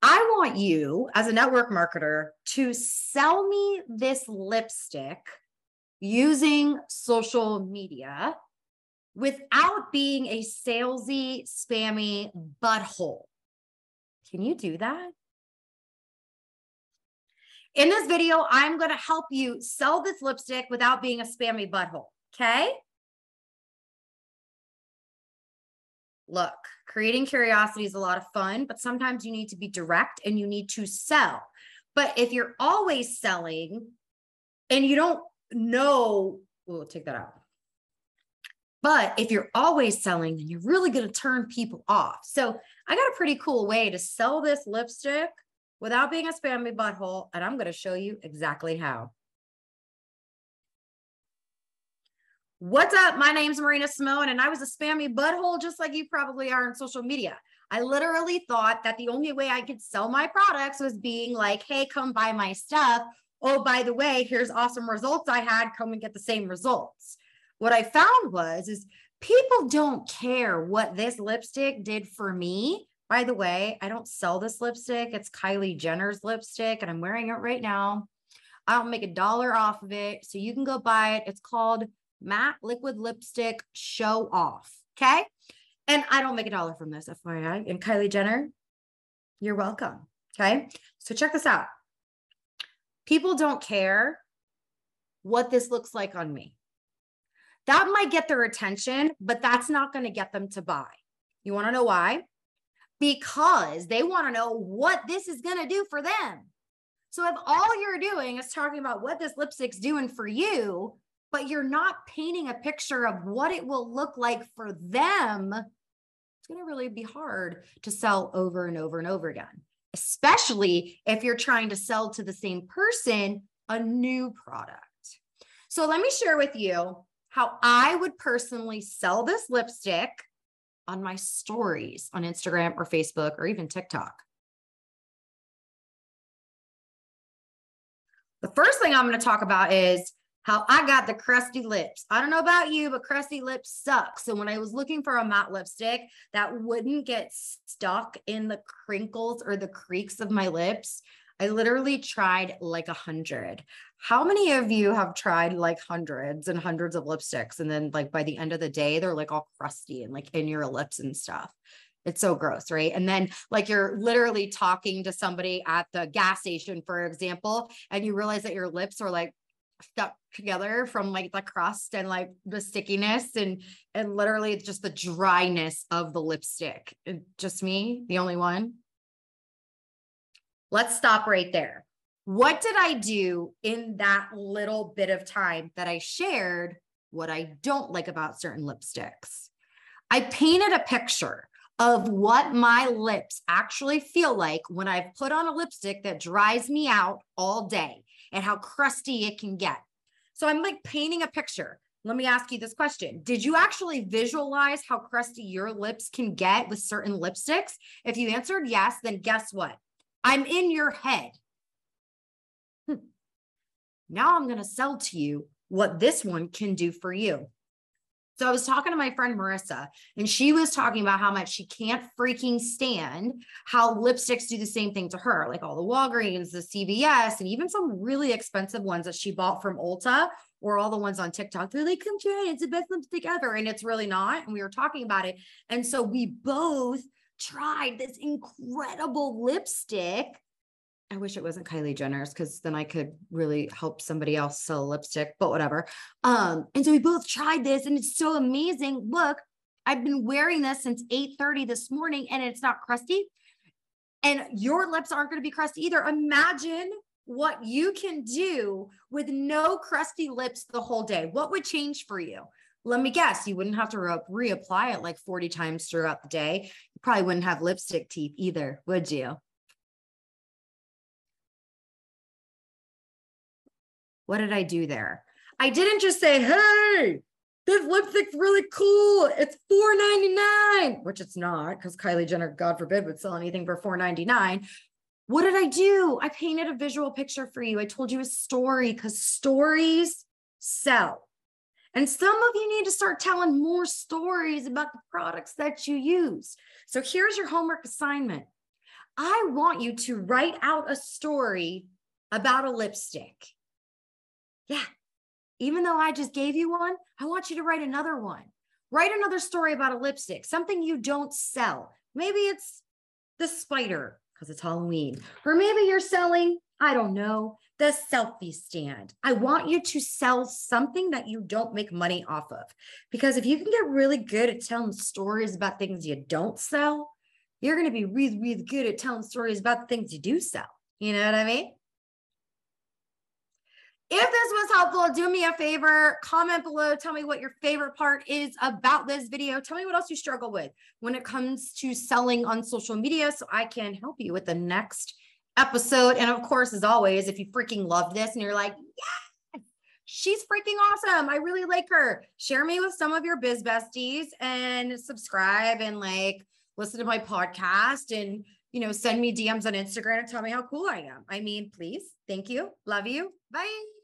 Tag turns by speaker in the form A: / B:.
A: I want you as a network marketer to sell me this lipstick using social media without being a salesy, spammy butthole. Can you do that? In this video, I'm going to help you sell this lipstick without being a spammy butthole. Okay. Look, creating curiosity is a lot of fun, but sometimes you need to be direct and you need to sell. But if you're always selling and you don't know, we'll take that out. But if you're always selling, then you're really going to turn people off. So I got a pretty cool way to sell this lipstick without being a spammy butthole. And I'm going to show you exactly how. What's up? My name's Marina Simone, and I was a spammy butthole just like you probably are on social media. I literally thought that the only way I could sell my products was being like, hey, come buy my stuff. Oh, by the way, here's awesome results I had. Come and get the same results. What I found was is people don't care what this lipstick did for me. By the way, I don't sell this lipstick. It's Kylie Jenner's lipstick, and I'm wearing it right now. I don't make a dollar off of it. So you can go buy it. It's called matte liquid lipstick show off. Okay. And I don't make a dollar from this, FYI. And Kylie Jenner, you're welcome. Okay. So check this out. People don't care what this looks like on me. That might get their attention, but that's not going to get them to buy. You want to know why? Because they want to know what this is going to do for them. So if all you're doing is talking about what this lipstick's doing for you, but you're not painting a picture of what it will look like for them, it's going to really be hard to sell over and over and over again, especially if you're trying to sell to the same person a new product. So let me share with you how I would personally sell this lipstick on my stories on Instagram or Facebook or even TikTok. The first thing I'm going to talk about is how I got the crusty lips. I don't know about you, but crusty lips suck. So when I was looking for a matte lipstick that wouldn't get stuck in the crinkles or the creaks of my lips, I literally tried like a hundred. How many of you have tried like hundreds and hundreds of lipsticks? And then, like, by the end of the day, they're like all crusty and like in your lips and stuff. It's so gross, right? And then, like, you're literally talking to somebody at the gas station, for example, and you realize that your lips are like stuck together from like the crust and like the stickiness and and literally just the dryness of the lipstick. Uh, just me, the only one. Let's stop right there. What did I do in that little bit of time that I shared what I don't like about certain lipsticks? I painted a picture of what my lips actually feel like when I've put on a lipstick that dries me out all day and how crusty it can get. So I'm like painting a picture. Let me ask you this question. Did you actually visualize how crusty your lips can get with certain lipsticks? If you answered yes, then guess what? I'm in your head. Hmm. Now I'm going to sell to you what this one can do for you. So I was talking to my friend Marissa, and she was talking about how much she can't freaking stand how lipsticks do the same thing to her, like all the Walgreens, the CVS, and even some really expensive ones that she bought from Ulta or all the ones on TikTok. They're like, come try it. It's the best lipstick ever. And it's really not. And we were talking about it. And so we both tried this incredible lipstick I wish it wasn't Kylie Jenner's because then I could really help somebody else sell lipstick, but whatever. Um, and so we both tried this and it's so amazing. Look, I've been wearing this since 8:30 this morning and it's not crusty. And your lips aren't going to be crusty either. Imagine what you can do with no crusty lips the whole day. What would change for you? Let me guess, you wouldn't have to re- reapply it like 40 times throughout the day. You probably wouldn't have lipstick teeth either, would you? What did I do there? I didn't just say, hey, this lipstick's really cool. It's $4.99, which it's not because Kylie Jenner, God forbid, would sell anything for $4.99. What did I do? I painted a visual picture for you. I told you a story because stories sell. And some of you need to start telling more stories about the products that you use. So here's your homework assignment I want you to write out a story about a lipstick. Even though I just gave you one, I want you to write another one. Write another story about a lipstick, something you don't sell. Maybe it's the spider because it's Halloween. Or maybe you're selling, I don't know, the selfie stand. I want you to sell something that you don't make money off of. Because if you can get really good at telling stories about things you don't sell, you're going to be really, really good at telling stories about the things you do sell. You know what I mean? If this was helpful, do me a favor, comment below. Tell me what your favorite part is about this video. Tell me what else you struggle with when it comes to selling on social media so I can help you with the next episode. And of course, as always, if you freaking love this and you're like, yeah, she's freaking awesome. I really like her. Share me with some of your biz besties and subscribe and like listen to my podcast and you know send me DMs on Instagram and tell me how cool I am. I mean, please. Thank you. Love you. Bye.